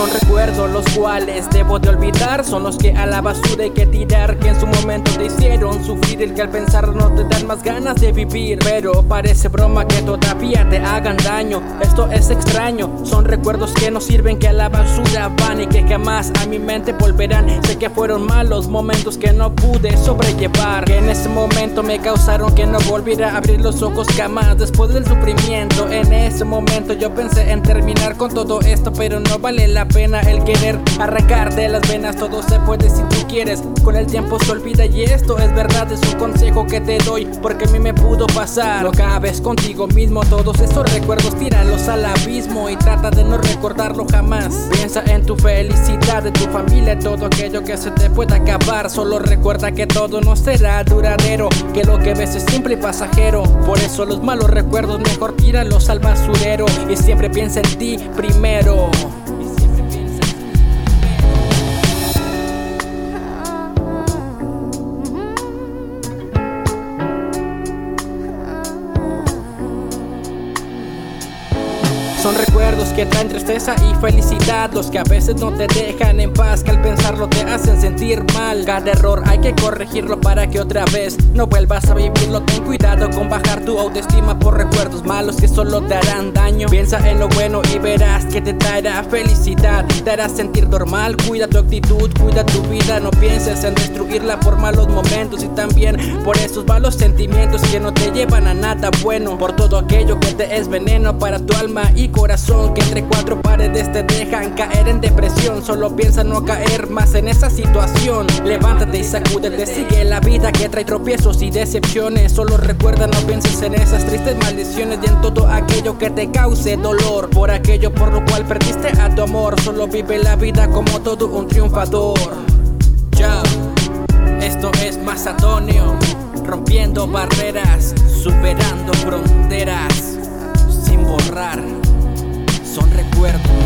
Son recuerdos los cuales debo de olvidar. Son los que a la basura hay que tirar Que en su momento te hicieron sufrir. El que al pensar no te dan más ganas de vivir. Pero parece broma que todavía te hagan daño. Esto es extraño. Son recuerdos que no sirven que a la basura van Y que jamás a mi mente volverán. Sé que fueron malos momentos que no pude sobrellevar. Que en ese momento me causaron que no volviera a abrir los ojos jamás. Después del sufrimiento En ese momento yo pensé en terminar con todo esto Pero no vale la pena el querer arrancar de las venas. Todo se puede si tú quieres. Con el tiempo se olvida y esto es verdad. Es un consejo que te doy porque a mí me pudo pasar. No cabes contigo mismo. Todos esos recuerdos tíralos al abismo Y trata de no recordarlo jamás. Piensa en tu felicidad, de tu familia Todo aquello que se te pueda acabar. Solo recuerda que todo no será duradero Que lo que ves es simple y pasajero. Por eso los malos recuerdos mejor tíralos al basurero Y siempre piensa en ti primero Son recuerdos que traen tristeza y felicidad. Los que a veces no te dejan en paz Que al pensarlo te hacen sentir mal. Cada error hay que corregirlo para que otra vez No vuelvas a vivirlo. Ten cuidado con bajar tu autoestima Por recuerdos malos que solo te harán daño. Piensa en lo bueno y verás que te traerá felicidad. Te hará sentir normal. Cuida tu actitud, cuida tu vida. No pienses en destruirla por malos momentos Y también por esos malos sentimientos Que no te llevan a nada bueno. Por todo aquello que te es veneno para tu alma y corazón que entre cuatro paredes te dejan caer en depresión. Solo piensa no caer más en esa situación. Levántate y sacúdete, sigue la vida que trae tropiezos y decepciones. Solo recuerda, no pienses en esas tristes maldiciones y en todo aquello que te cause dolor. Por aquello por lo cual perdiste a tu amor. Solo vive la vida como todo un triunfador. Ya, esto es Mazatonio. Rompiendo barreras, superando fronteras, sin borrar son recuerdos,